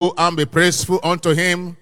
and be praiseful unto him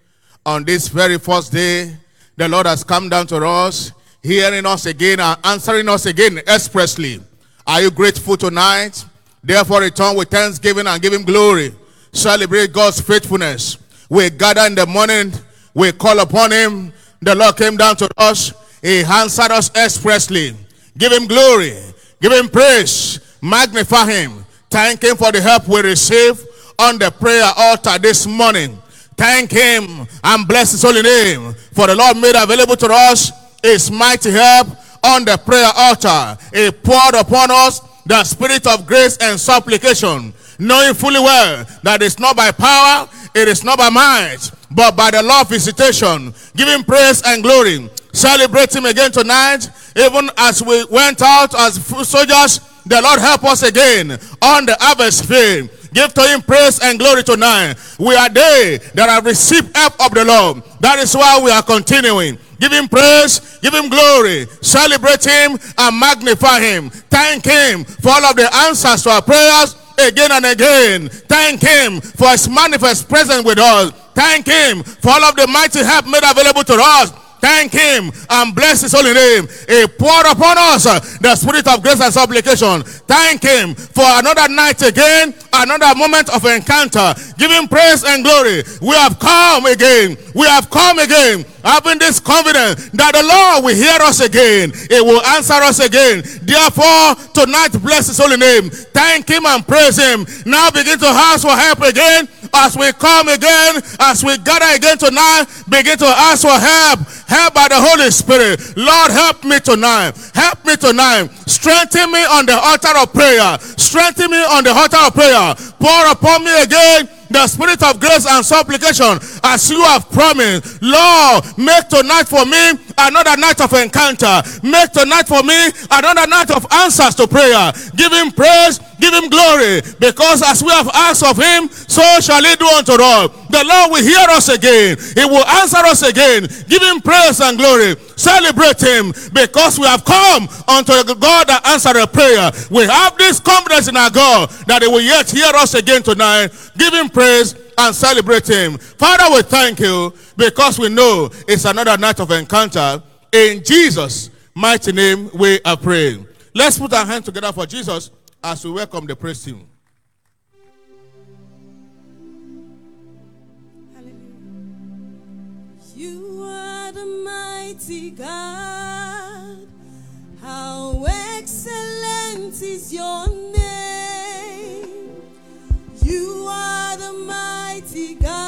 on this very first day. The Lord has come down to us, hearing us again and answering us again expressly. Are you grateful tonight? Therefore, return with thanksgiving and give him glory. Celebrate God's faithfulness. We gather in the morning, we call upon him. The Lord came down to us, he answered us expressly. Give him glory, give him praise, magnify him. Thank him for the help we receive on the prayer altar this morning. Thank him and bless his holy name. For the Lord made available to us his mighty help on the prayer altar. He poured upon us the spirit of grace and supplication, knowing fully well that it's not by power, it is not by might, but by the law of visitation. Him praise and glory. Celebrate him again tonight, even as we went out as soldiers. The Lord help us again on the harvest field. Give to him praise and glory tonight. We are they that have received help of the Lord. That is why we are continuing. Give him praise, give him glory, celebrate him and magnify him. Thank him for all of the answers to our prayers again and again. Thank him for his manifest presence with us. Thank him for all of the mighty help made available to us. Thank him and bless his holy name. He poured upon us the spirit of grace and supplication. Thank him for another night again, another moment of encounter. giving praise and glory. We have come again. We have come again having this confidence that the Lord will hear us again. It will answer us again. Therefore, tonight bless his holy name. Thank him and praise him. Now begin to ask for help again as we come again, as we gather again tonight. Begin to ask for help. Help by the Holy Spirit. Lord, help me tonight. Help me tonight. Strengthen me on the altar of prayer. Strengthen me on the altar of prayer. Pour upon me again the spirit of grace and supplication as you have promised. Lord, make tonight for me another night of encounter. Make tonight for me another night of answers to prayer. Him praise, give him glory, because as we have asked of him, so shall he do unto us. The Lord will hear us again. He will answer us again. Give him praise and glory. Celebrate him because we have come unto God that answered a prayer. We have this confidence in our God that he will yet hear us again tonight. Give him praise and celebrate him. Father, we thank you because we know it's another night of encounter. In Jesus' mighty name, we are praying. Let's put our hands together for Jesus as we welcome the praise team. You are the mighty God. How excellent is your name. You are the mighty God.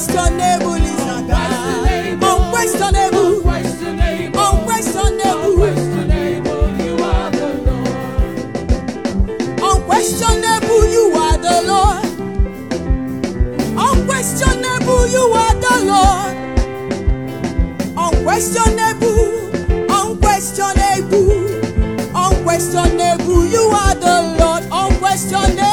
Unquestionable our God. Unquestionable, unquestionable. Unquestionable, you are the Lord. Unquestionable, you are the Lord. Unquestionable, unquestionable, unquestionable, you are the Lord. Unquestionable,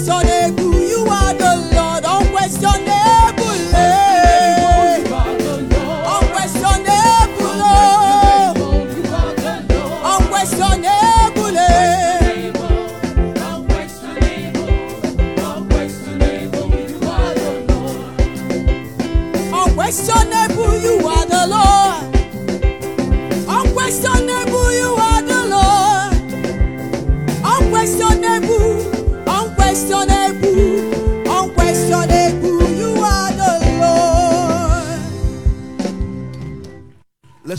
unquestionable,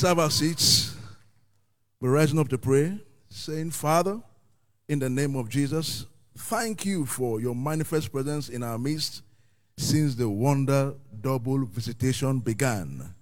have our seats. We're rising up to pray, saying, Father, in the name of Jesus, thank you for your manifest presence in our midst since the wonder double visitation began.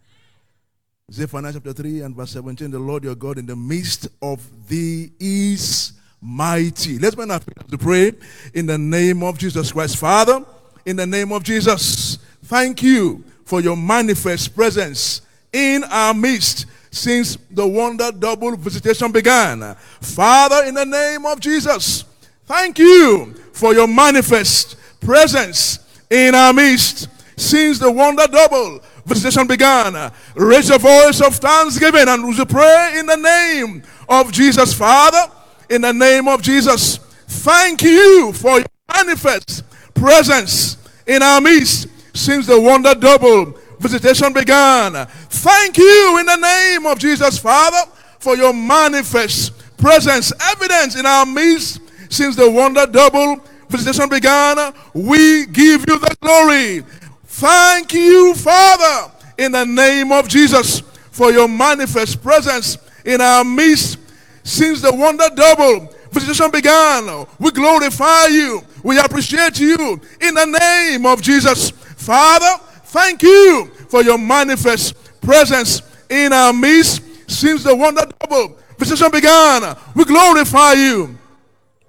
Zephaniah chapter 3 and verse 17, the Lord your God in the midst of thee is mighty. Let's our to pray in the name of Jesus Christ. Father, in the name of Jesus, thank you for your manifest presence in our midst since the wonder double visitation began. Father, in the name of Jesus, thank you for your manifest presence in our midst since the wonder double visitation began. Raise your voice of thanksgiving and we pray in the name of Jesus. Father, in the name of Jesus, thank you for your manifest presence in our midst since the wonder double visitation began. Thank you in the name of Jesus, Father, for your manifest presence, evidence in our midst since the wonder double visitation began. We give you the glory. Thank you, Father, in the name of Jesus, for your manifest presence in our midst since the wonder double visitation began. We glorify you. We appreciate you in the name of Jesus. Father, thank you for your manifest presence in our midst since the wonder double visitation began. We glorify you.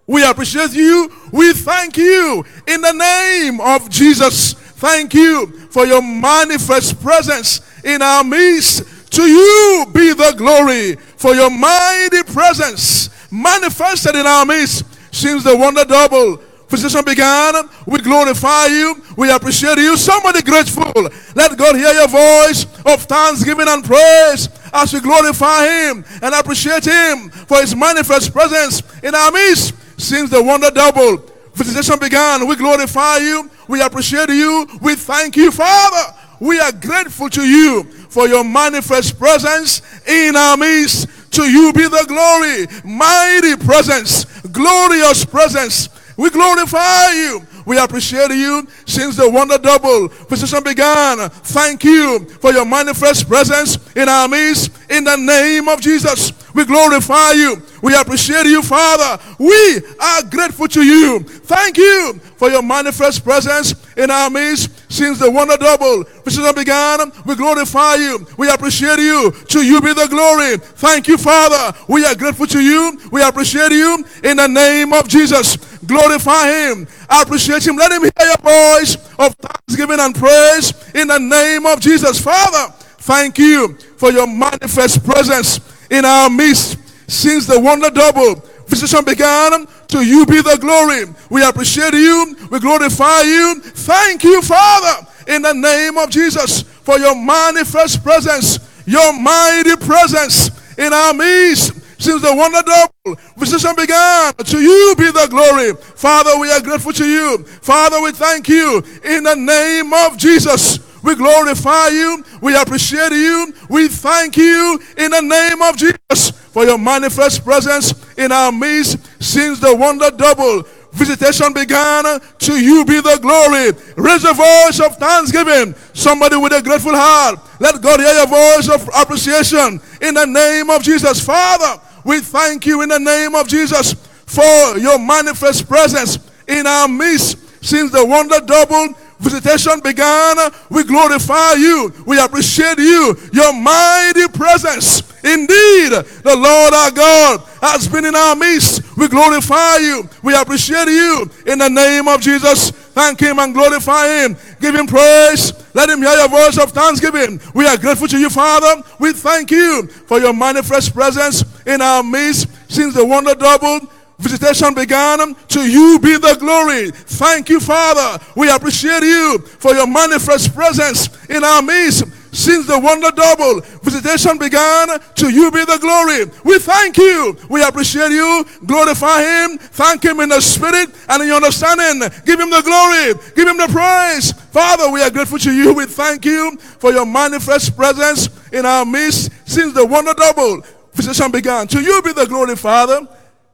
We appreciate you. We thank you in the name of Jesus. Thank you for your manifest presence in our midst. To you be the glory for your mighty presence manifested in our midst since the wonder double physician began. We glorify you. We appreciate you. Somebody grateful. Let God hear your voice of thanksgiving and praise as we glorify him and appreciate him for his manifest presence in our midst since the wonder double visitation began. We glorify you. We appreciate you. We thank you, Father. We are grateful to you for your manifest presence in our midst. To you be the glory, mighty presence, glorious presence. We glorify you. We appreciate you since the wonder double position began. Thank you for your manifest presence in our midst. In the name of Jesus, we glorify you. We appreciate you, Father. We are grateful to you. Thank you for your manifest presence in our midst since the wonder double position began. We glorify you. We appreciate you. To you be the glory. Thank you, Father. We are grateful to you. We appreciate you in the name of Jesus. Glorify him. Appreciate him. Let him hear your voice of thanksgiving and praise in the name of Jesus. Father, thank you for your manifest presence in our midst since the wonder double visitation began. To you be the glory. We appreciate you. We glorify you. Thank you, Father, in the name of Jesus for your manifest presence, your mighty presence in our midst since the wonder double visitation began. To you be the glory. Father, we are grateful to you. Father, we thank you in the name of Jesus. We glorify you. We appreciate you. We thank you in the name of Jesus for your manifest presence in our midst since the wonder double visitation began. To you be the glory. Raise a voice of thanksgiving. Somebody with a grateful heart. Let God hear your voice of appreciation in the name of Jesus. Father, we thank you in the name of Jesus for your manifest presence in our midst since the wonder double visitation began. We glorify you. We appreciate you. Your mighty presence. Indeed, the Lord our God has been in our midst. We glorify you. We appreciate you. In the name of Jesus, thank him and glorify him. Give him praise. Let him hear your voice of thanksgiving. We are grateful to you, Father. We thank you for your manifest presence in our midst since the wonder double visitation began. To you be the glory. Thank you, Father. We appreciate you for your manifest presence in our midst. Since the wonder double visitation began, to you be the glory. We thank you. We appreciate you. Glorify him. Thank him in the spirit and in your understanding. Give him the glory. Give him the praise. Father, we are grateful to you. We thank you for your manifest presence in our midst since the wonder double visitation began. To you be the glory, Father.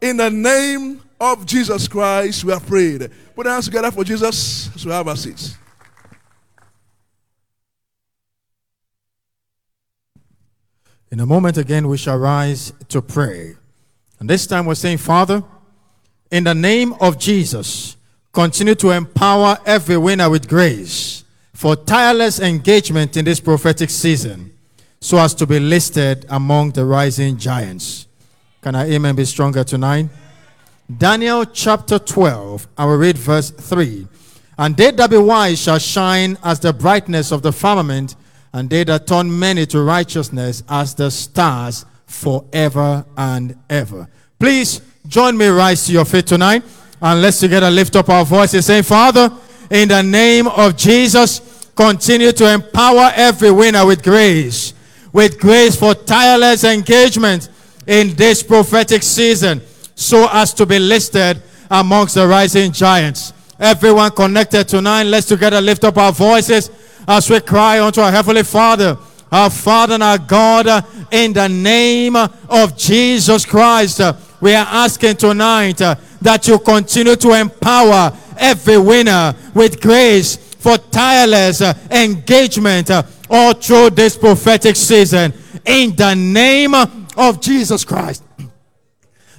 In the name of Jesus Christ, we have prayed. Put our hands together for Jesus as we have our seats. In a moment again, we shall rise to pray. And this time we're saying, Father, in the name of Jesus, continue to empower every winner with grace for tireless engagement in this prophetic season so as to be listed among the rising giants. Can I amen be stronger tonight? Daniel chapter 12, I will read verse 3. And they that be wise shall shine as the brightness of the firmament, and they that turn many to righteousness as the stars forever and ever. Please join me rise to your feet tonight, and let's together lift up our voices, saying, Father, in the name of Jesus, continue to empower every winner with grace, with grace for tireless engagement in this prophetic season so as to be listed amongst the rising giants. Everyone connected tonight, let's together lift up our voices as we cry unto our Heavenly Father, our Father and our God, uh, in the name of Jesus Christ. uh, We are asking tonight uh, that you continue to empower every winner with grace for tireless engagement all through this prophetic season. In the name of Jesus Christ.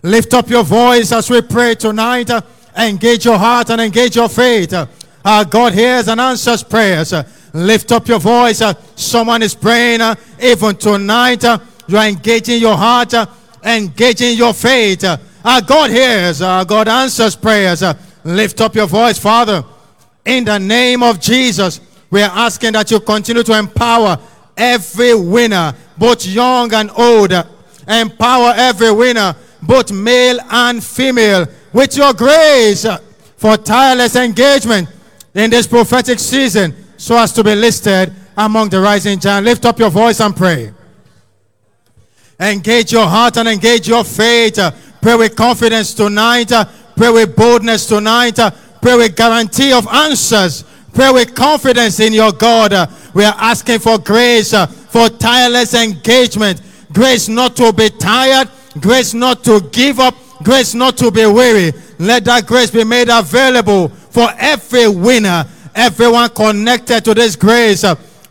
Lift up your voice as we pray tonight. Engage your heart and engage your faith. Uh, God hears and answers prayers. Uh, lift up your voice. Uh, someone is praying uh, even tonight. Uh, you are engaging your heart, uh, engaging your faith. God hears, God answers prayers. Lift up your voice, Father. In the name of Jesus, we are asking that you continue to empower every winner, both young and old. Empower every winner, both male and female, with your grace for tireless engagement in this prophetic season so as to be listed among the rising giants. Lift up your voice and pray. Engage your heart and engage your faith. Pray with confidence tonight. Pray with boldness tonight. Pray with guarantee of answers. Pray with confidence in your God. We are asking for grace, for tireless engagement. Grace not to be tired. Grace not to give up. Grace not to be weary. Let that grace be made available for every winner, everyone connected to this grace.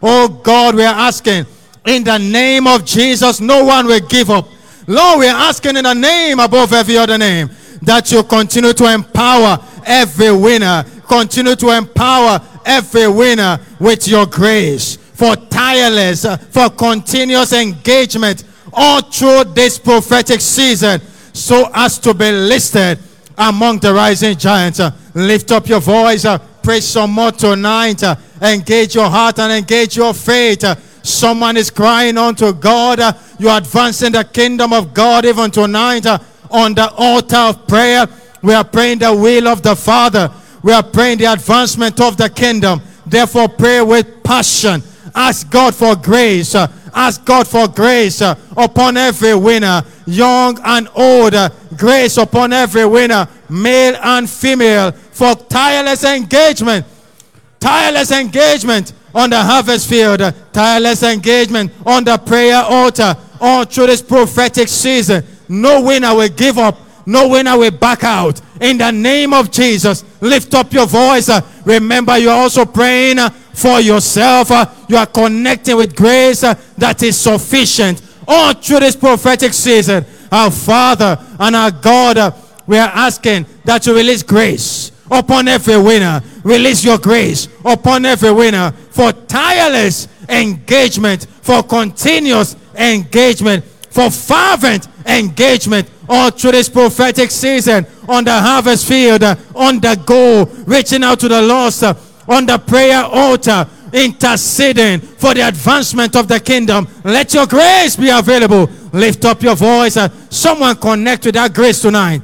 Oh God, we are asking in the name of Jesus, no one will give up. Lord, we are asking in the name above every other name that you continue to empower every winner, continue to empower every winner with your grace for tireless, for continuous engagement all through this prophetic season so as to be listed among the rising giants. Uh, lift up your voice, uh, pray some more tonight. Uh, engage your heart and engage your faith. Uh, someone is crying unto God. You're advancing the kingdom of God even tonight on the altar of prayer. We are praying the will of the Father. We are praying the advancement of the kingdom. Therefore, pray with passion. Ask God for grace. Uh, ask God for grace uh, upon every winner, young and old. uh, grace upon every winner, male and female, for tireless engagement tireless engagement on the harvest field, tireless engagement on the prayer altar, all through this prophetic season. No winner will give up. No winner will back out. In the name of Jesus, lift up your voice. Remember, you're also praying for yourself. Uh, you are connecting with grace uh, that is sufficient all through this prophetic season. Our Father and our God, uh, we are asking that you release grace upon every winner. Release your grace upon every winner for tireless engagement, for continuous engagement, for fervent engagement all through this prophetic season on the harvest field, on the go, reaching out to the lost, on the prayer altar, interceding for the advancement of the kingdom. Let your grace be available. Lift up your voice. uh, someone connect with that grace tonight.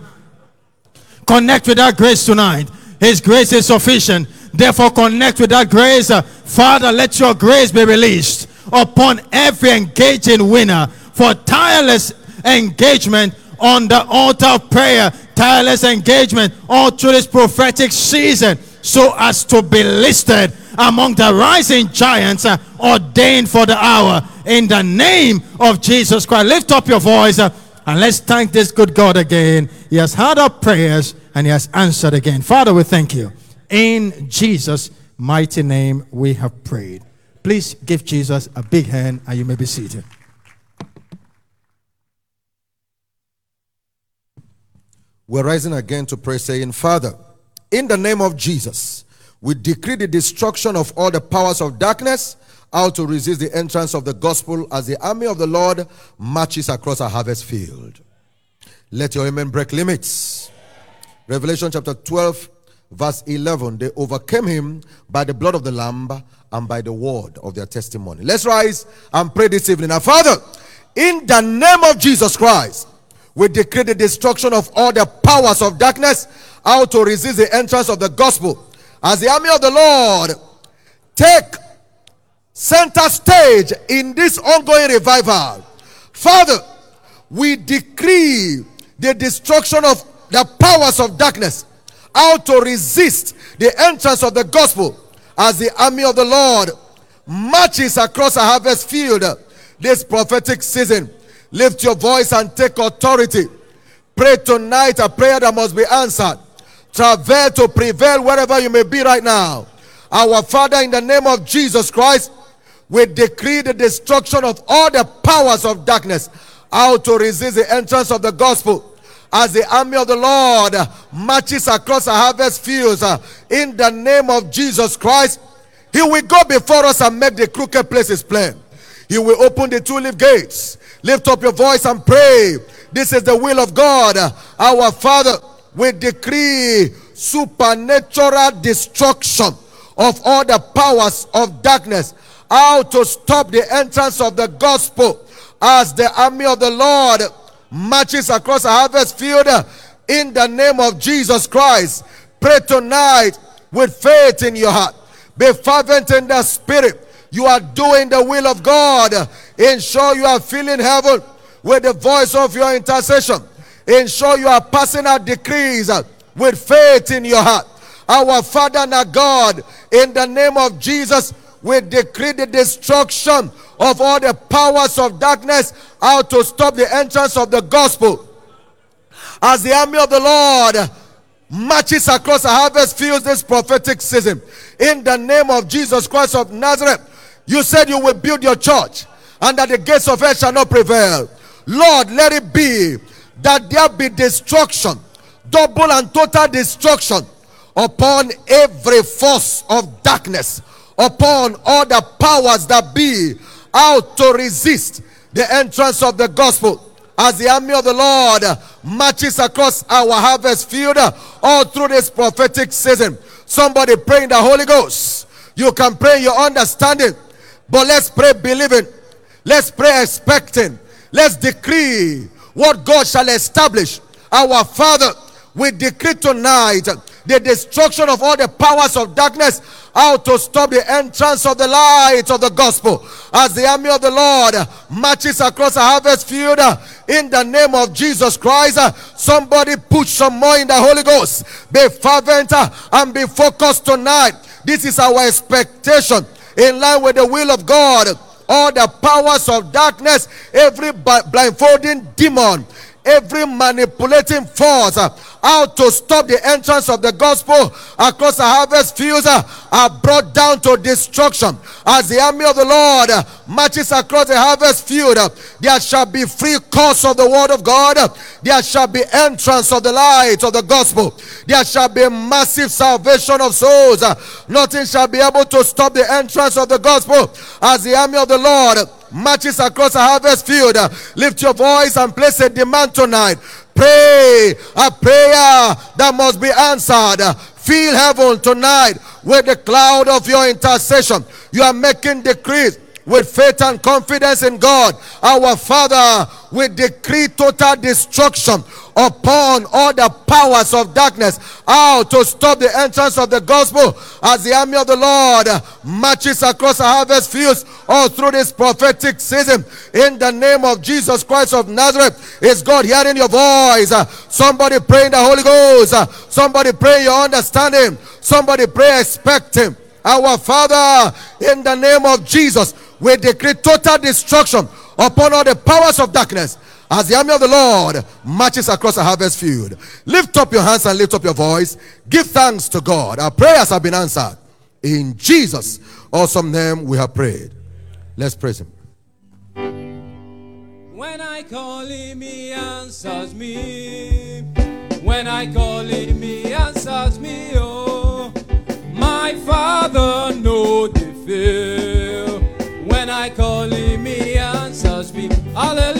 Connect with that grace tonight. His grace is sufficient. Therefore, connect with that grace. Uh, Father, let your grace be released upon every engaging winner for tireless engagement on the altar of prayer, tireless engagement all through this prophetic season, so as to be listed among the rising giants uh, ordained for the hour. In the name of Jesus Christ, lift up your voice. uh, and let's thank this good God again. He has heard our prayers and He has answered again. Father, we thank you. In Jesus' mighty name, we have prayed. Please give Jesus a big hand and you may be seated. We're rising again to pray, saying, Father, in the name of Jesus, we decree the destruction of all the powers of darkness, how to resist the entrance of the gospel as the army of the Lord marches across a harvest field. Let your amen break limits. Revelation chapter 12, verse 11. They overcame him by the blood of the Lamb and by the word of their testimony. Let's rise and pray this evening. Now, Father, in the name of Jesus Christ, we decree the destruction of all the powers of darkness, how to resist the entrance of the gospel. As the army of the Lord take center stage in this ongoing revival. Father, we decree the destruction of the powers of darkness, how to resist the entrance of the gospel as the army of the Lord marches across a harvest field this prophetic season. Lift your voice and take authority. Pray tonight a prayer that must be answered. Travel to prevail wherever you may be right now. Our Father, in the name of Jesus Christ, we decree the destruction of all the powers of darkness, how to resist the entrance of the gospel. As the army of the Lord marches across the harvest fields, uh, in the name of Jesus Christ, He will go before us and make the crooked places plain. He will open the two leaf gates. Lift up your voice and pray. This is the will of God. Our Father, we decree supernatural destruction of all the powers of darkness. How to stop the entrance of the gospel as the army of the Lord marches across a harvest field in the name of Jesus Christ. Pray tonight with faith in your heart. Be fervent in the spirit. You are doing the will of God. Ensure you are filling heaven with the voice of your intercession. Ensure you are passing out decrees uh, with faith in your heart. Our Father and our God, in the name of Jesus, we decree the destruction of all the powers of darkness out to stop the entrance of the gospel. As the army of the Lord marches across the harvest fields this prophetic season, in the name of Jesus Christ of Nazareth, you said you will build your church and that the gates of hell shall not prevail. Lord, let it be that there be destruction, double and total destruction upon every force of darkness, upon all the powers that be out to resist the entrance of the gospel. As the army of the Lord marches across our harvest field all through this prophetic season, somebody pray in the Holy Ghost. You can pray your understanding, but let's pray believing. Let's pray expecting. Let's decree what God shall establish. Our Father, we decree tonight the destruction of all the powers of darkness how to stop the entrance of the light of the gospel as the army of the Lord marches across a harvest field uh, in the name of Jesus Christ. Uh, somebody put some more in the Holy Ghost. Be fervent uh, and be focused tonight. This is our expectation in line with the will of God. All the powers of darkness, every blindfolding demon, every manipulating force uh, how to stop the entrance of the gospel across the harvest fields uh, are brought down to destruction. As the army of the lord uh, marches across the harvest field there shall be free course of the word of god there shall be entrance of the light of the gospel there shall be massive salvation of souls nothing shall be able to stop the entrance of the gospel. As the army of the lord marches across a harvest field. Lift your voice and place a demand tonight. Pray a prayer that must be answered. Feel heaven tonight with the cloud of your intercession. You are making decrees with faith and confidence in God. Our Father, we decree total destruction upon all the powers of darkness how to stop the entrance of the gospel as the army of the Lord marches across the harvest fields all through this prophetic season in the name of Jesus Christ of Nazareth. Is God hearing your voice? Somebody pray in the Holy Ghost. Somebody pray your understanding. Somebody pray expect Him. Our Father, in the name of Jesus, we decree total destruction upon all the powers of darkness as the army of the Lord marches across a harvest field. Lift up your hands and lift up your voice. Give thanks to God. Our prayers have been answered. In Jesus' awesome name, we have prayed. Let's praise Him. When I call him, he answers me. When I call him, he answers me. Oh, my Father, know the fear. When I call him, he answers me. Hallelujah.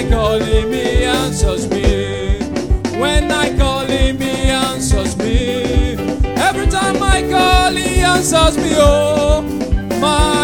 I call him he answers me. When I call him he answers me. Every time I call he answers me. Oh, my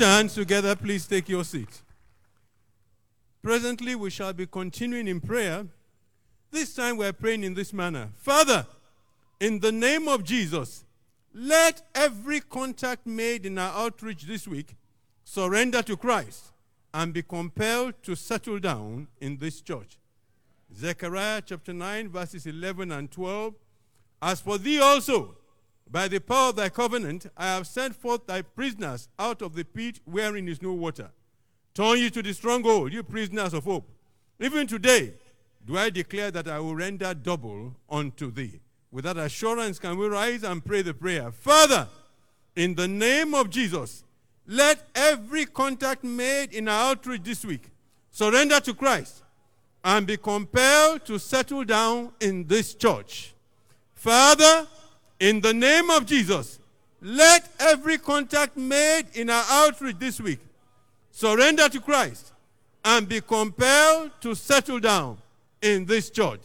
Hallelujah. Let's put our hands together. Please take your seat. Presently, we shall be continuing in prayer. This time, we're praying in this manner Father, in the name of Jesus, let every contact made in our outreach this week surrender to Christ and be compelled to settle down in this church. Zechariah chapter 9, verses 11 and 12. As for thee also, by the power of thy covenant, I have sent forth thy prisoners out of the pit wherein is no water. Turn you to the stronghold, you prisoners of hope. Even today, do I declare that I will render double unto thee. With that assurance, can we rise and pray the prayer? Father, in the name of Jesus, let every contact made in our outreach this week surrender to Christ and be compelled to settle down in this church. Father, in the name of Jesus, let every contact made in our outreach this week surrender to Christ and be compelled to settle down in this church.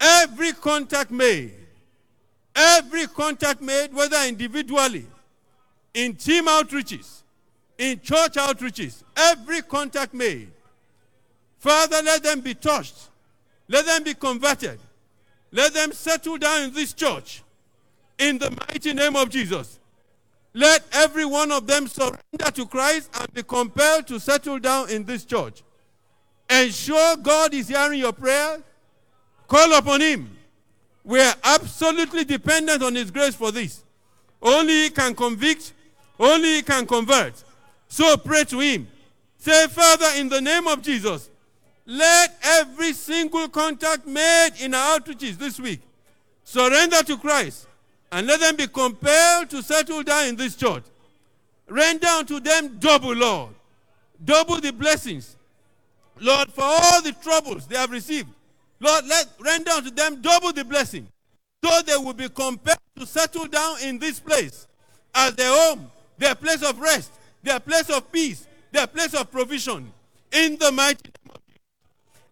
Every contact made, every contact made, whether individually, in team outreaches, in church outreaches, every contact made, Father, let them be touched. Let them be converted. Let them settle down in this church. In the mighty name of Jesus. Let every one of them surrender to Christ and be compelled to settle down in this church. Ensure God is hearing your prayer. Call upon Him. We are absolutely dependent on His grace for this. Only He can convict, only He can convert. So pray to Him. Say, Father, in the name of Jesus, let every single contact made in our outreaches this week surrender to Christ and let them be compelled to settle down in this church. Render unto them double, Lord. Double the blessings. Lord, for all the troubles they have received, Lord, let render unto them double the blessing. So they will be compelled to settle down in this place as their home, their place of rest, their place of peace, their place of provision. In the mighty.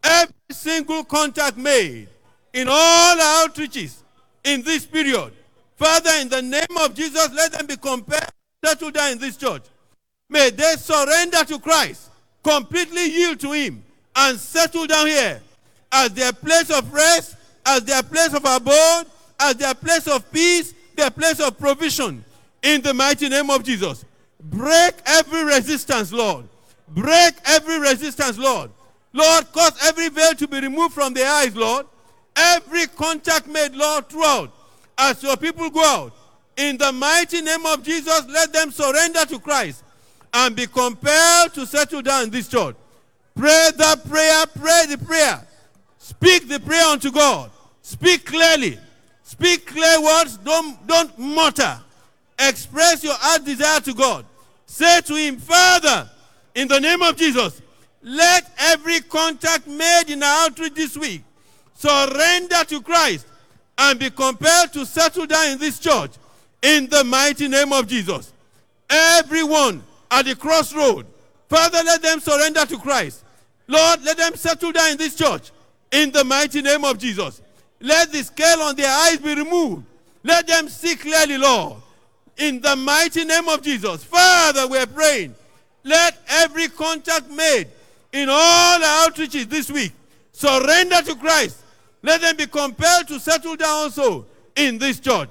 Every single contact made in all our outreaches in this period, Father, in the name of Jesus, let them be compelled, settle down in this church. May they surrender to Christ, completely yield to Him, and settle down here as their place of rest, as their place of abode, as their place of peace, their place of provision. In the mighty name of Jesus. Break every resistance, Lord. Break every resistance, Lord. Lord, cause every veil to be removed from their eyes, Lord. Every contact made, Lord, throughout. As your people go out, in the mighty name of Jesus, let them surrender to Christ and be compelled to settle down in this church. Pray the prayer, pray the prayer. Speak the prayer unto God. Speak clearly. Speak clear words. Don't, don't mutter. Express your heart desire to God. Say to Him, Father, in the name of Jesus, let every contact made in our outreach this week surrender to Christ and be compelled to settle down in this church in the mighty name of Jesus. Everyone at the crossroad, Father, let them surrender to Christ. Lord, let them settle down in this church in the mighty name of Jesus. Let the scale on their eyes be removed. Let them see clearly, Lord, in the mighty name of Jesus. Father, we're praying. Let every contact made in all outreaches this week surrender to Christ. Let them be compelled to settle down also in this church.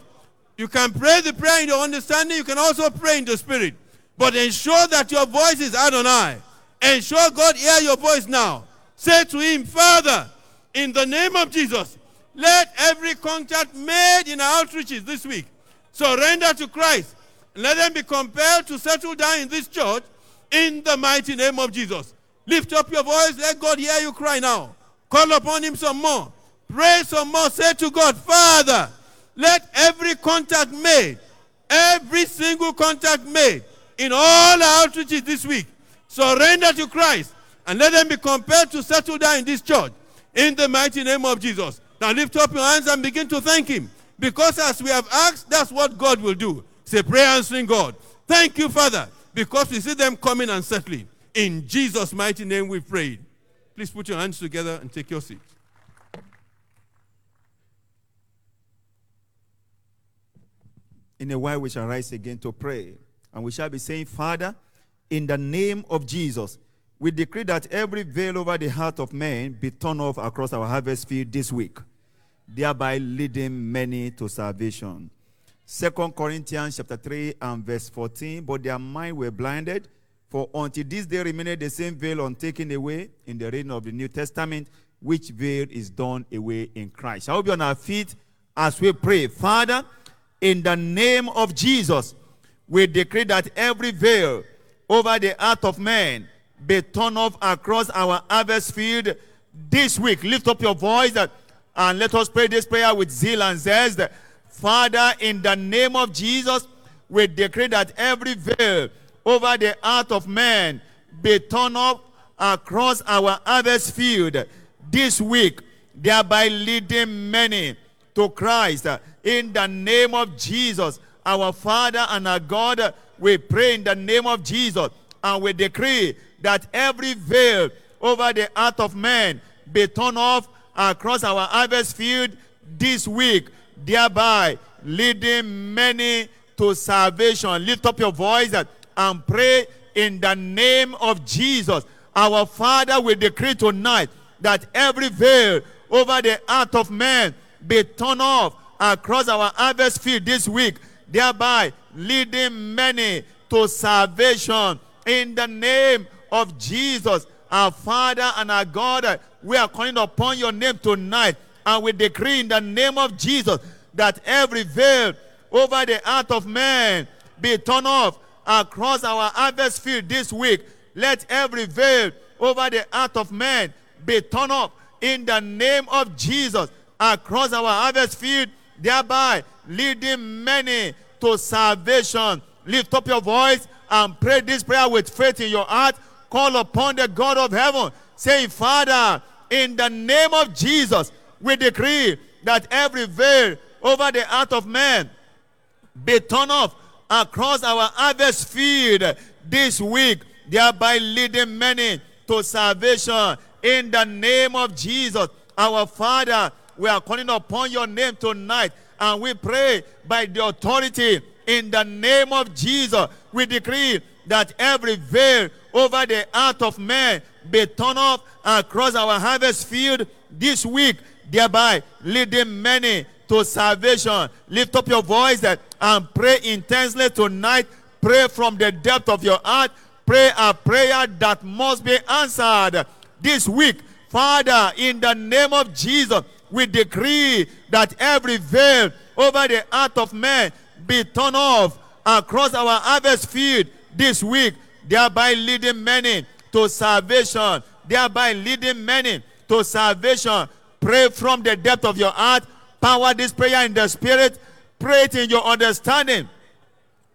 You can pray the prayer in your understanding. You can also pray in the spirit. But ensure that your voice is Adonai. Ensure God hear your voice now. Say to him, Father, in the name of Jesus, let every contact made in our outreaches this week surrender to Christ. Let them be compelled to settle down in this church in the mighty name of Jesus. Lift up your voice. Let God hear you cry now. Call upon him some more. Pray some more. Say to God, Father, let every contact made, every single contact made in all our outreaches this week, surrender to Christ and let them be compelled to settle down in this church in the mighty name of Jesus. Now lift up your hands and begin to thank Him because as we have asked, that's what God will do. Say, prayer answering God. Thank you, Father, because we see them coming and settling. In Jesus' mighty name we prayed. Please put your hands together and take your seat. In a while, we shall rise again to pray. And we shall be saying, Father, in the name of Jesus, we decree that every veil over the heart of man be torn off across our harvest field this week, thereby leading many to salvation. Second Corinthians chapter 3 and verse 14, but their mind were blinded, for until this day remained the same veil untaken away in the reign of the New Testament, which veil is done away in Christ. I hope you're on our feet as we pray. Father, in the name of Jesus, we decree that every veil over the heart of man be torn off across our harvest field this week. Lift up your voice and let us pray this prayer with zeal and zest. Father, in the name of Jesus, we decree that every veil over the heart of man be torn off across our harvest field this week, thereby leading many to Christ. In the name of Jesus, our Father and our God, we pray in the name of Jesus and we decree that every veil over the heart of man be torn off across our harvest field this week, thereby leading many to salvation. Lift up your voice and pray in the name of Jesus. Our Father, we decree tonight that every veil over the heart of man be torn off across our harvest field this week, thereby leading many to salvation in the name of Jesus. Our Father and our God, we are calling upon your name tonight and we decree in the name of Jesus that every veil over the heart of man be torn off across our harvest field this week. Let every veil over the heart of man be torn off in the name of Jesus across our harvest field, thereby leading many to salvation. Lift up your voice and pray this prayer with faith in your heart. Call upon the God of heaven, saying, Father, in the name of Jesus, we decree that every veil over the heart of man be torn off across our harvest field this week, thereby leading many to salvation. In the name of Jesus, our Father, we are calling upon your name tonight and we pray by the authority in the name of Jesus. We decree that every veil over the heart of man be torn off across our harvest field this week, thereby leading many to salvation. Lift up your voice uh, and pray intensely tonight. Pray from the depth of your heart. Pray a prayer that must be answered this week. Father, in the name of Jesus, we decree that every veil over the heart of man be torn off across our harvest field this week, thereby leading many to salvation, thereby leading many to salvation. Pray from the depth of your heart. Power this prayer in the spirit. Pray it in your understanding.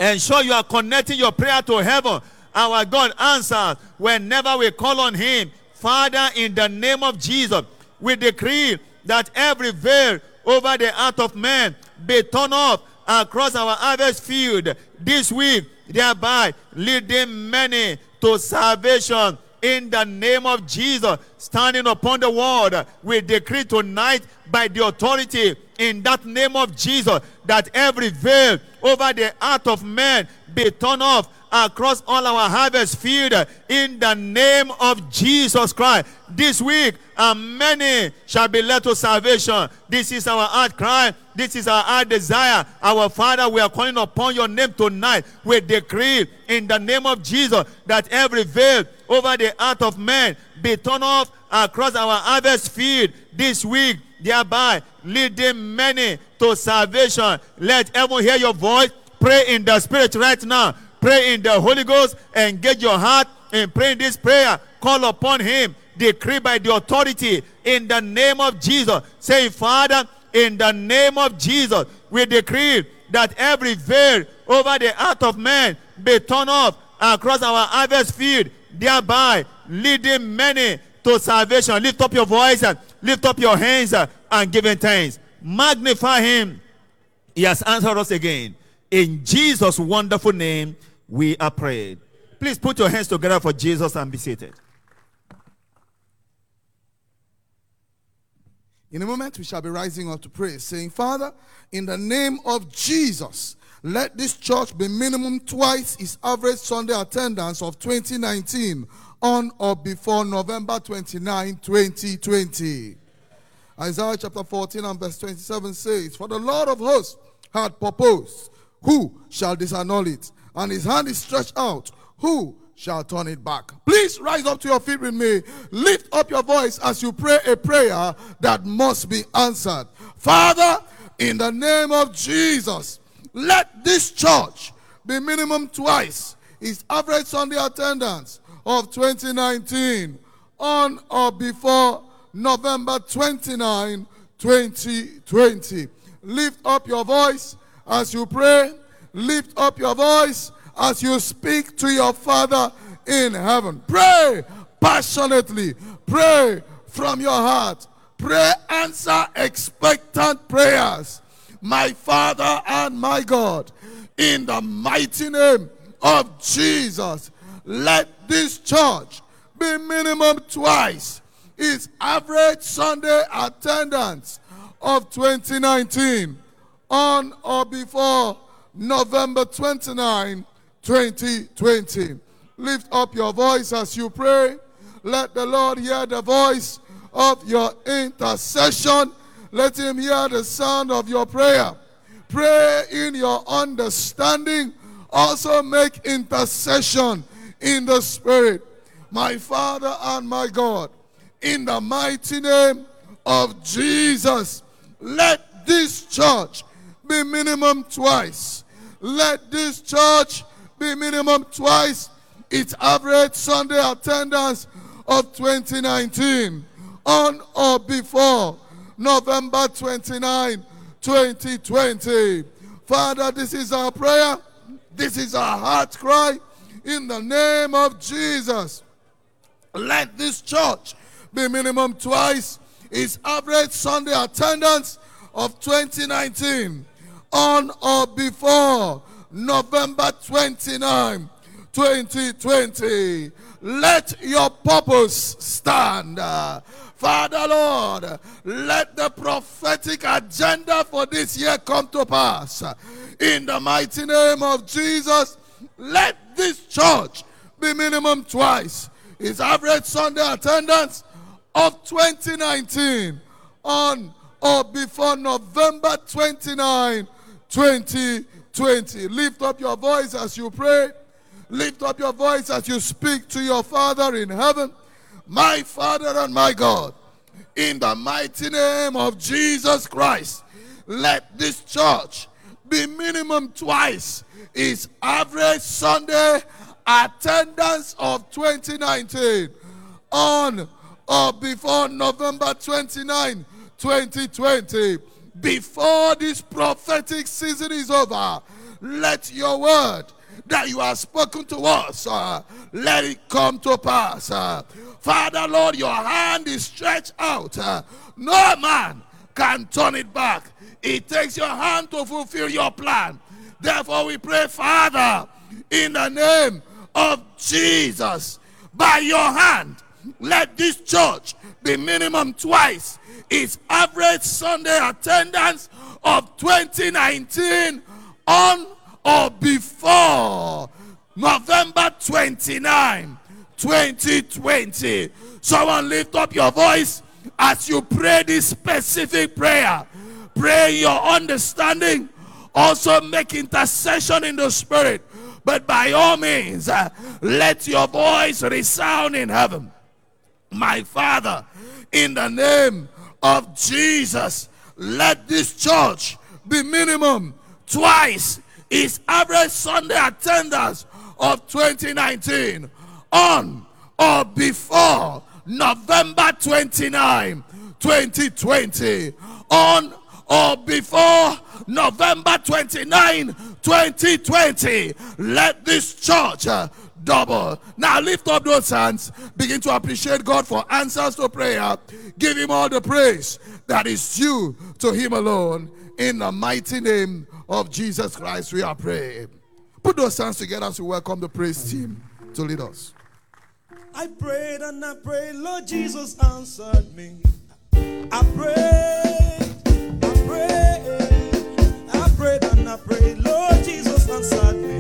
Ensure you are connecting your prayer to heaven. Our God answers whenever we call on Him. Father, in the name of Jesus, we decree that every veil over the heart of man be torn off across our harvest field this week, thereby leading many to salvation. In the name of Jesus, standing upon the word, we decree tonight by the authority in that name of Jesus that every veil over the heart of man be torn off across all our harvest field in the name of Jesus Christ. This week, and many shall be led to salvation. This is our heart cry. This is our heart desire. Our Father, we are calling upon your name tonight. We decree in the name of Jesus that every veil over the heart of man be torn off across our harvest field this week, thereby leading many to salvation. Let everyone hear your voice. Pray in the spirit right now. Pray in the Holy Ghost. Engage your heart in praying this prayer. Call upon Him. Decree by the authority in the name of Jesus. Say, Father, in the name of Jesus, we decree that every veil over the heart of man be torn off across our harvest field, thereby leading many to salvation. Lift up your voice and lift up your hands and give him thanks. Magnify him. He has answered us again. In Jesus' wonderful name, we are prayed. Please put your hands together for Jesus and be seated. In a moment, we shall be rising up to pray, saying, Father, in the name of Jesus, let this church be minimum twice its average Sunday attendance of 2019 on or before November 29, 2020. Isaiah chapter 14 and verse 27 says, For the Lord of hosts had proposed, who shall disannul it? And his hand is stretched out, who shall turn it back? Please rise up to your feet with me. Lift up your voice as you pray a prayer that must be answered. Father, in the name of Jesus, let this church be minimum twice its average Sunday attendance of 2019 on or before November 29, 2020. Lift up your voice as you pray. Lift up your voice as you speak to your Father in heaven. Pray passionately. Pray from your heart. Pray, answer expectant prayers. My Father and my God, in the mighty name of Jesus, let this church be minimum twice its average Sunday attendance of 2019 on or before November 29, 2020. Lift up your voice as you pray. Let the Lord hear the voice of your intercession. Let him hear the sound of your prayer. Pray in your understanding. Also make intercession in the spirit. My Father and my God, in the mighty name of Jesus, let this church be minimum twice. Let this church be minimum twice its average Sunday attendance of 2019 on or before November 29, 2020. Father, this is our prayer. This is our heart cry. In the name of Jesus, let this church be minimum twice its average Sunday attendance of 2019 on or before November 29, 2020. Let your purpose stand. Father Lord, let the prophetic agenda for this year come to pass. In the mighty name of Jesus, let this church be minimum twice its average Sunday attendance of 2019 on or before November 29, 2020. Lift up your voice as you pray. Lift up your voice as you speak to your Father in heaven. My Father and my God, in the mighty name of Jesus Christ, let this church be minimum twice its average Sunday attendance of 2019 on or before November 29, 2020. Before this prophetic season is over, let your word that you have spoken to us, uh, let it come to pass. uh. Father, Lord, your hand is stretched out. uh, no man can turn it back. It takes your hand to fulfill your plan. Therefore, we pray, Father, in the name of Jesus, by your hand, let this church be minimum twice its average Sunday attendance of 2019 on or before November 29, 2020. Someone lift up your voice as you pray this specific prayer. Pray your understanding. Also make intercession in the spirit. But by all means, uh, let your voice resound in heaven. My Father, in the name of Jesus, let this church be minimum twice its average Sunday attendance of 2019 on or before November 29, 2020. On or before November 29, 2020. Let this church uh, double. Now lift up those hands. Begin to appreciate God for answers to prayer. Give him all the praise that is due to him alone. In the mighty name of Jesus Christ, we are praying. Put those hands together as we welcome the praise team to lead us. I prayed and I prayed, Lord Jesus answered me. I prayed, I prayed, I prayed and I prayed, Lord Jesus answered me.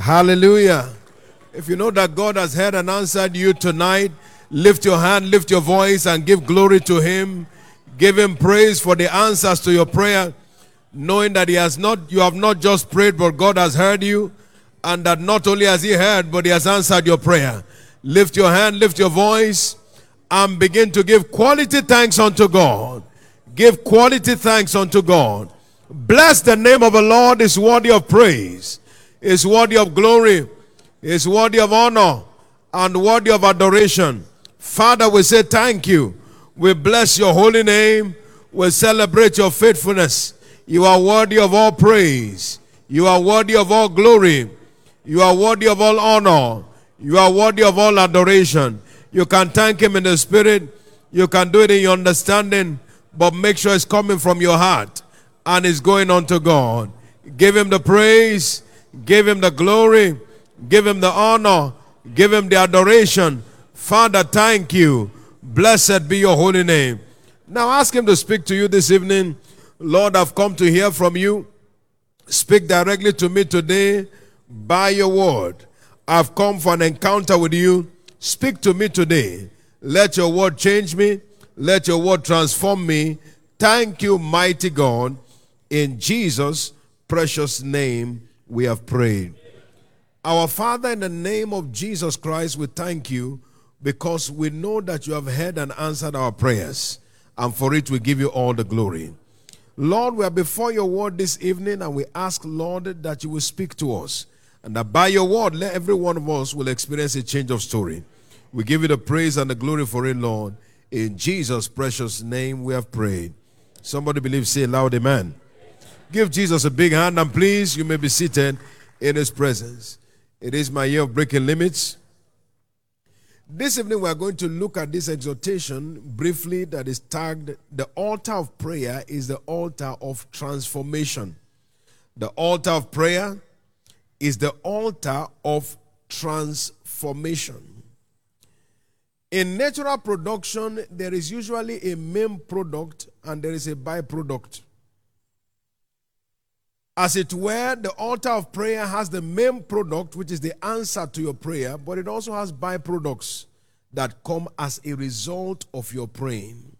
Hallelujah. If you know that God has heard and answered you tonight, lift your hand, lift your voice, and give glory to Him. Give Him praise for the answers to your prayer, knowing that He has not, you have not just prayed, but God has heard you, and that not only has He heard, but He has answered your prayer. Lift your hand, lift your voice, and begin to give quality thanks unto God. Give quality thanks unto God. Bless the name of the Lord is worthy of praise, is worthy of glory, is worthy of honor, and worthy of adoration. Father, we say thank you. We bless your holy name. We celebrate your faithfulness. You are worthy of all praise. You are worthy of all glory. You are worthy of all honor. You are worthy of all adoration. You can thank him in the spirit. You can do it in your understanding, but make sure it's coming from your heart and it's going on to God. Give him the praise, give him the glory, give him the honor, give him the adoration. Father, thank you. Blessed be your holy name. Now ask him to speak to you this evening. Lord, I've come to hear from you. Speak directly to me today by your word. I've come for an encounter with you. Speak to me today. Let your word change me. Let your word transform me. Thank you, mighty God. In Jesus' precious name, we have prayed. Our Father, in the name of Jesus Christ, we thank you because we know that you have heard and answered our prayers. And for it, we give you all the glory. Lord, we are before your word this evening and we ask, Lord, that you will speak to us. And that by your word, let every one of us will experience a change of story. We give you the praise and the glory for it, Lord. In Jesus' precious name we have prayed. Somebody believe, say loud, amen. Give Jesus a big hand and please, you may be seated in his presence. It is my year of breaking limits. This evening, we are going to look at this exhortation briefly that is tagged The altar of prayer is the altar of transformation. The altar of prayer is the altar of transformation. In natural production, there is usually a main product and there is a byproduct. As it were, the altar of prayer has the main product, which is the answer to your prayer, but it also has byproducts that come as a result of your praying.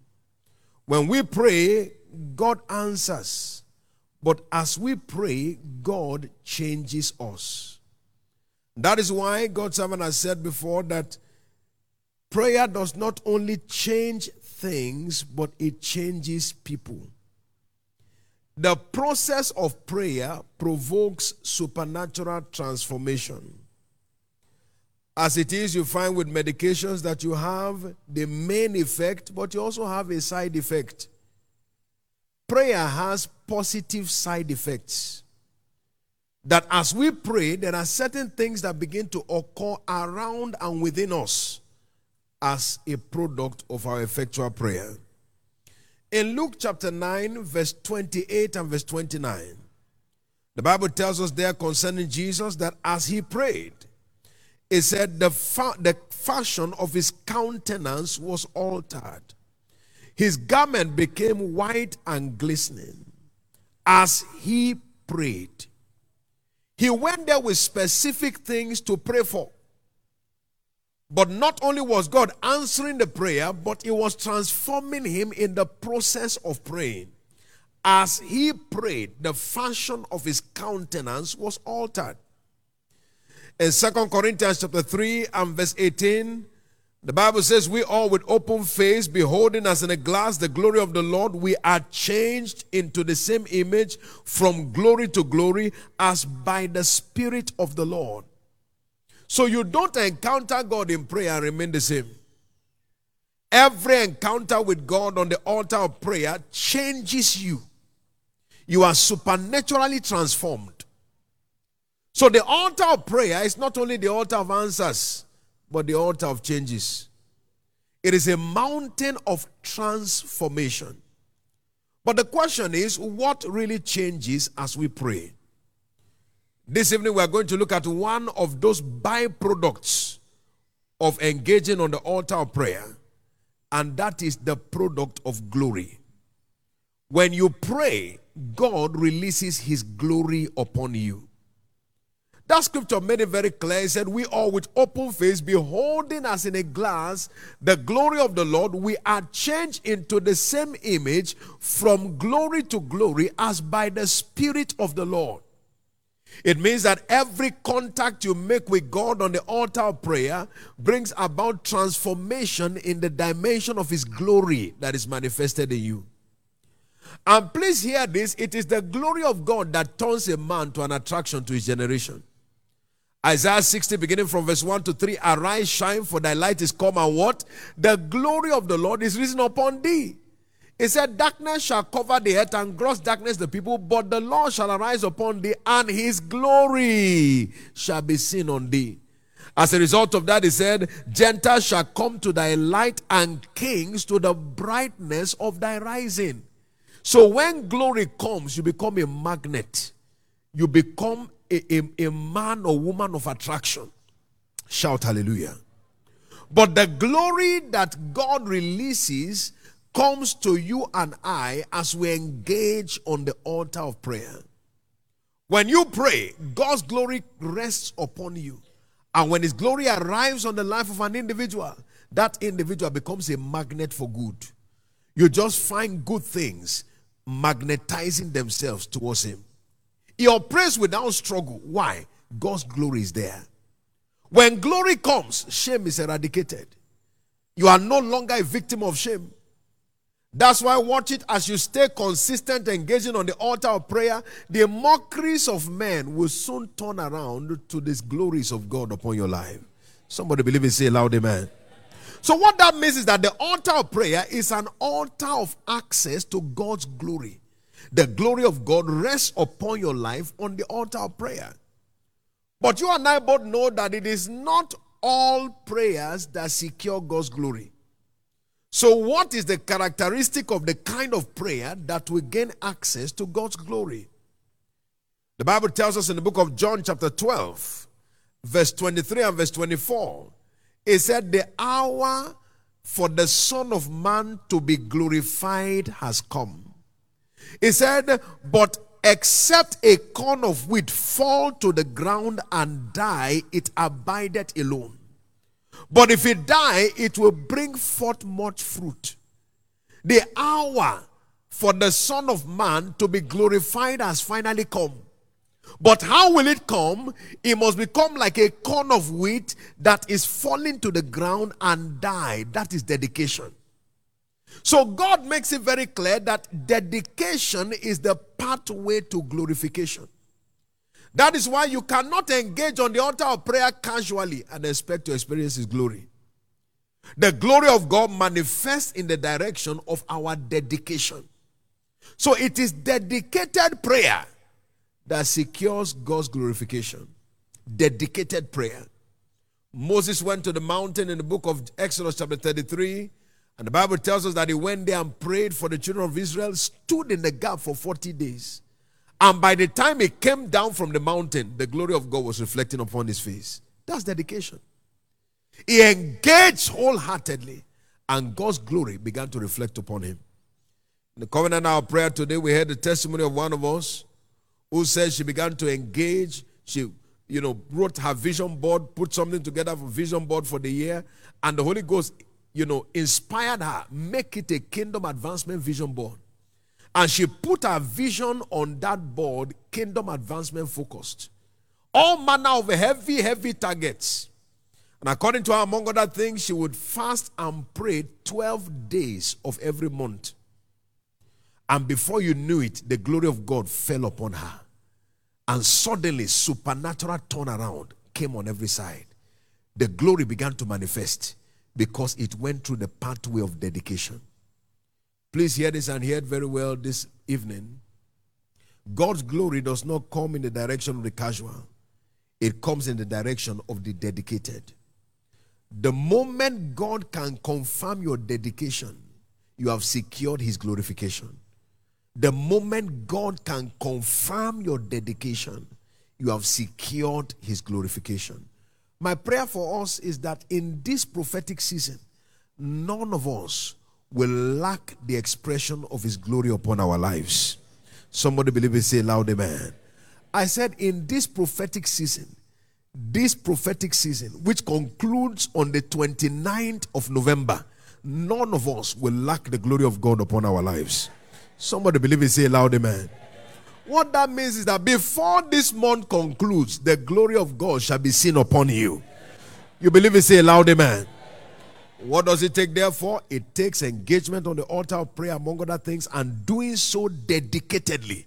When we pray, God answers. But as we pray, God changes us. That is why God's servant has said before that prayer does not only change things, but it changes people. The process of prayer provokes supernatural transformation. As it is, you find with medications that you have the main effect, but you also have a side effect. Prayer has positive side effects. That as we pray, there are certain things that begin to occur around and within us as a product of our effectual prayer. In Luke chapter 9, verse 28 and verse 29, the Bible tells us there concerning Jesus that as he prayed, it said the, fa- the fashion of his countenance was altered. His garment became white and glistening as he prayed. He went there with specific things to pray for. But not only was God answering the prayer, but He was transforming him in the process of praying. As he prayed, the fashion of his countenance was altered. In 2 Corinthians chapter 3 and verse 18, the Bible says, We all with open face, beholding as in a glass the glory of the Lord, we are changed into the same image from glory to glory as by the Spirit of the Lord. So you don't encounter God in prayer and remain the same. Every encounter with God on the altar of prayer changes you. You are supernaturally transformed. So the altar of prayer is not only the altar of answers, but the altar of changes. It is a mountain of transformation. But the question is, what really changes as we pray? This evening, we are going to look at one of those byproducts of engaging on the altar of prayer, and that is the product of glory. When you pray, God releases His glory upon you. That scripture made it very clear. He said, We all with open face, beholding as in a glass the glory of the Lord, we are changed into the same image from glory to glory as by the Spirit of the Lord. It means that every contact you make with God on the altar of prayer brings about transformation in the dimension of His glory that is manifested in you. And please hear this it is the glory of God that turns a man to an attraction to his generation. Isaiah 60, beginning from verse 1 to 3 Arise, shine, for thy light is come, and what? The glory of the Lord is risen upon thee. He said, Darkness shall cover the earth and gross darkness the people, but the Lord shall arise upon thee, and his glory shall be seen on thee. As a result of that, he said, Gentiles shall come to thy light, and kings to the brightness of thy rising. So when glory comes, you become a magnet. You become a, a, a man or woman of attraction. Shout hallelujah. But the glory that God releases comes to you and I as we engage on the altar of prayer. When you pray, God's glory rests upon you. And when His glory arrives on the life of an individual, that individual becomes a magnet for good. You just find good things magnetizing themselves towards Him. Your praise without struggle. Why? God's glory is there. When glory comes, shame is eradicated. You are no longer a victim of shame. That's why watch it as you stay consistent engaging on the altar of prayer. The mockeries of men will soon turn around to these glories of God upon your life. Somebody believe it, say loud amen. So, what that means is that the altar of prayer is an altar of access to God's glory. The glory of God rests upon your life on the altar of prayer. But you and I both know that it is not all prayers that secure God's glory. So, what is the characteristic of the kind of prayer that will gain access to God's glory? The Bible tells us in the book of John, chapter 12, verse 23 and verse 24, it said, The hour for the Son of Man to be glorified has come. He said, But except a corn of wheat fall to the ground and die, it abideth alone. But if it die, it will bring forth much fruit. The hour for the Son of Man to be glorified has finally come. But how will it come? It must become like a corn of wheat that is falling to the ground and die. That is dedication. So God makes it very clear that dedication is the pathway to glorification. That is why you cannot engage on the altar of prayer casually and expect to experience His glory. The glory of God manifests in the direction of our dedication. So it is dedicated prayer that secures God's glorification. Dedicated prayer. Moses went to the mountain in the book of Exodus, chapter 33, and the Bible tells us that he went there and prayed for the children of Israel, stood in the gap for 40 days. And by the time he came down from the mountain, the glory of God was reflecting upon his face. That's dedication. He engaged wholeheartedly, and God's glory began to reflect upon him. In the covenant hour prayer today, we heard the testimony of one of us who said she began to engage. She, you know, wrote her vision board, put something together for vision board for the year, and the Holy Ghost, you know, inspired her, make it a kingdom advancement vision board. And she put her vision on that board, kingdom advancement focused. All manner of heavy, heavy targets. And according to her, among other things, she would fast and pray 12 days of every month. And before you knew it, the glory of God fell upon her. And suddenly, supernatural turnaround came on every side. The glory began to manifest because it went through the pathway of dedication. Please hear this and hear it very well this evening. God's glory does not come in the direction of the casual, it comes in the direction of the dedicated. The moment God can confirm your dedication, you have secured his glorification. The moment God can confirm your dedication, you have secured his glorification. My prayer for us is that in this prophetic season, none of us will lack the expression of his glory upon our lives. Somebody believe it, say loud, amen. I said, in this prophetic season, this prophetic season, which concludes on the 29th of November, none of us will lack the glory of God upon our lives. Somebody believe it, say loud, amen. What that means is that before this month concludes, the glory of God shall be seen upon you. You believe it, say loud, amen. What does it take, therefore? It takes engagement on the altar of prayer, among other things, and doing so dedicatedly.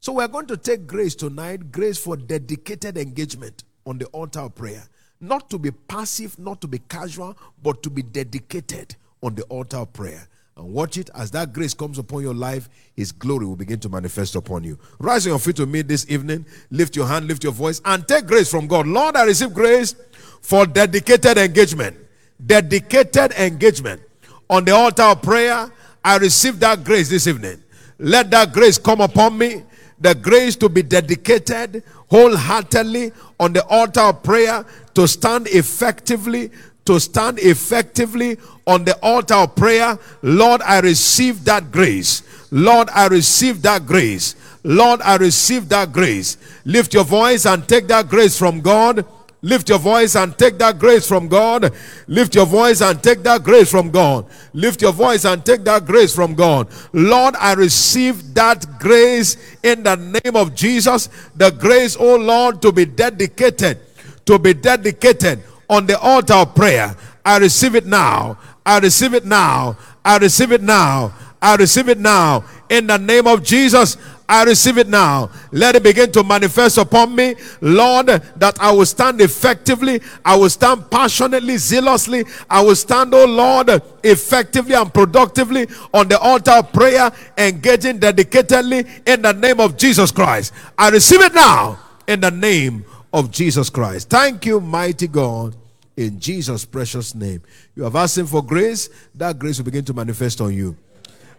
So, we're going to take grace tonight grace for dedicated engagement on the altar of prayer. Not to be passive, not to be casual, but to be dedicated on the altar of prayer. And watch it as that grace comes upon your life, His glory will begin to manifest upon you. Rise on your feet to me this evening, lift your hand, lift your voice, and take grace from God. Lord, I receive grace for dedicated engagement. Dedicated engagement. On the altar of prayer, I receive that grace this evening. Let that grace come upon me. The grace to be dedicated wholeheartedly on the altar of prayer, to stand effectively, to stand effectively on the altar of prayer. Lord, I receive that grace. Lord, I receive that grace. Lord, I receive that grace. Lift your voice and take that grace from God. Lift your voice and take that grace from God. Lift your voice and take that grace from God. Lift your voice and take that grace from God. Lord, I receive that grace in the name of Jesus. The grace, oh Lord, to be dedicated, to be dedicated on the altar of prayer. I receive it now. I receive it now. I receive it now. I receive it now. In the name of Jesus, I receive it now. Let it begin to manifest upon me, Lord, that I will stand effectively, I will stand passionately, zealously, I will stand, oh Lord, effectively and productively on the altar of prayer, engaging dedicatedly in the name of Jesus Christ. I receive it now in the name of Jesus Christ. Thank you, mighty God, in Jesus' precious name. You have asked Him for grace, that grace will begin to manifest on you.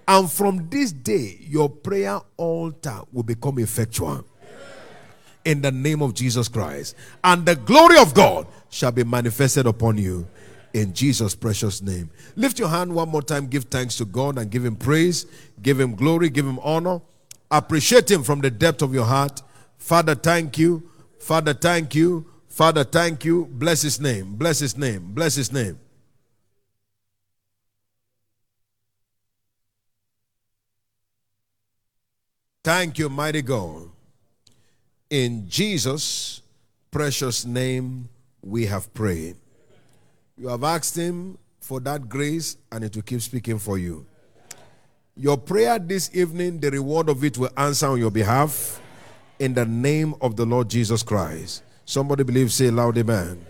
And from this day, your prayer altar will become effectual. In the name of Jesus Christ. And the glory of God shall be manifested upon you. In Jesus' precious name. Lift your hand one more time. Give thanks to God and give Him praise. Give Him glory. Give Him honor. Appreciate Him from the depth of your heart. Father, thank you. Father, thank you. Father, thank you. Bless His name. Bless His name. Bless His name. Thank you, mighty God. In Jesus' precious name, we have prayed. You have asked Him for that grace, and it will keep speaking for you. Your prayer this evening, the reward of it will answer on your behalf in the name of the Lord Jesus Christ. Somebody believe, say loud, amen.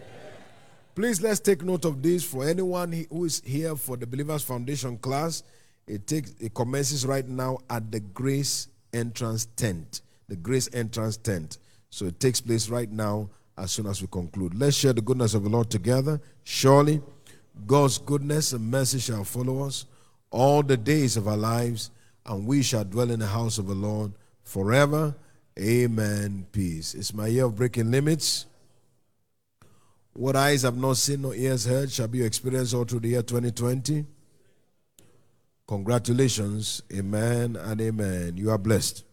Please let's take note of this for anyone who is here for the Believers Foundation class. It takes it commences right now at the Grace Entrance Tent. The Grace Entrance Tent. So it takes place right now as soon as we conclude. Let's share the goodness of the Lord together. Surely God's goodness and mercy shall follow us all the days of our lives, and we shall dwell in the house of the Lord forever. Amen. Peace. It's my year of breaking limits. What eyes have not seen, nor ears heard, shall be your experience all through the year 2020. Congratulations. Amen and amen. You are blessed.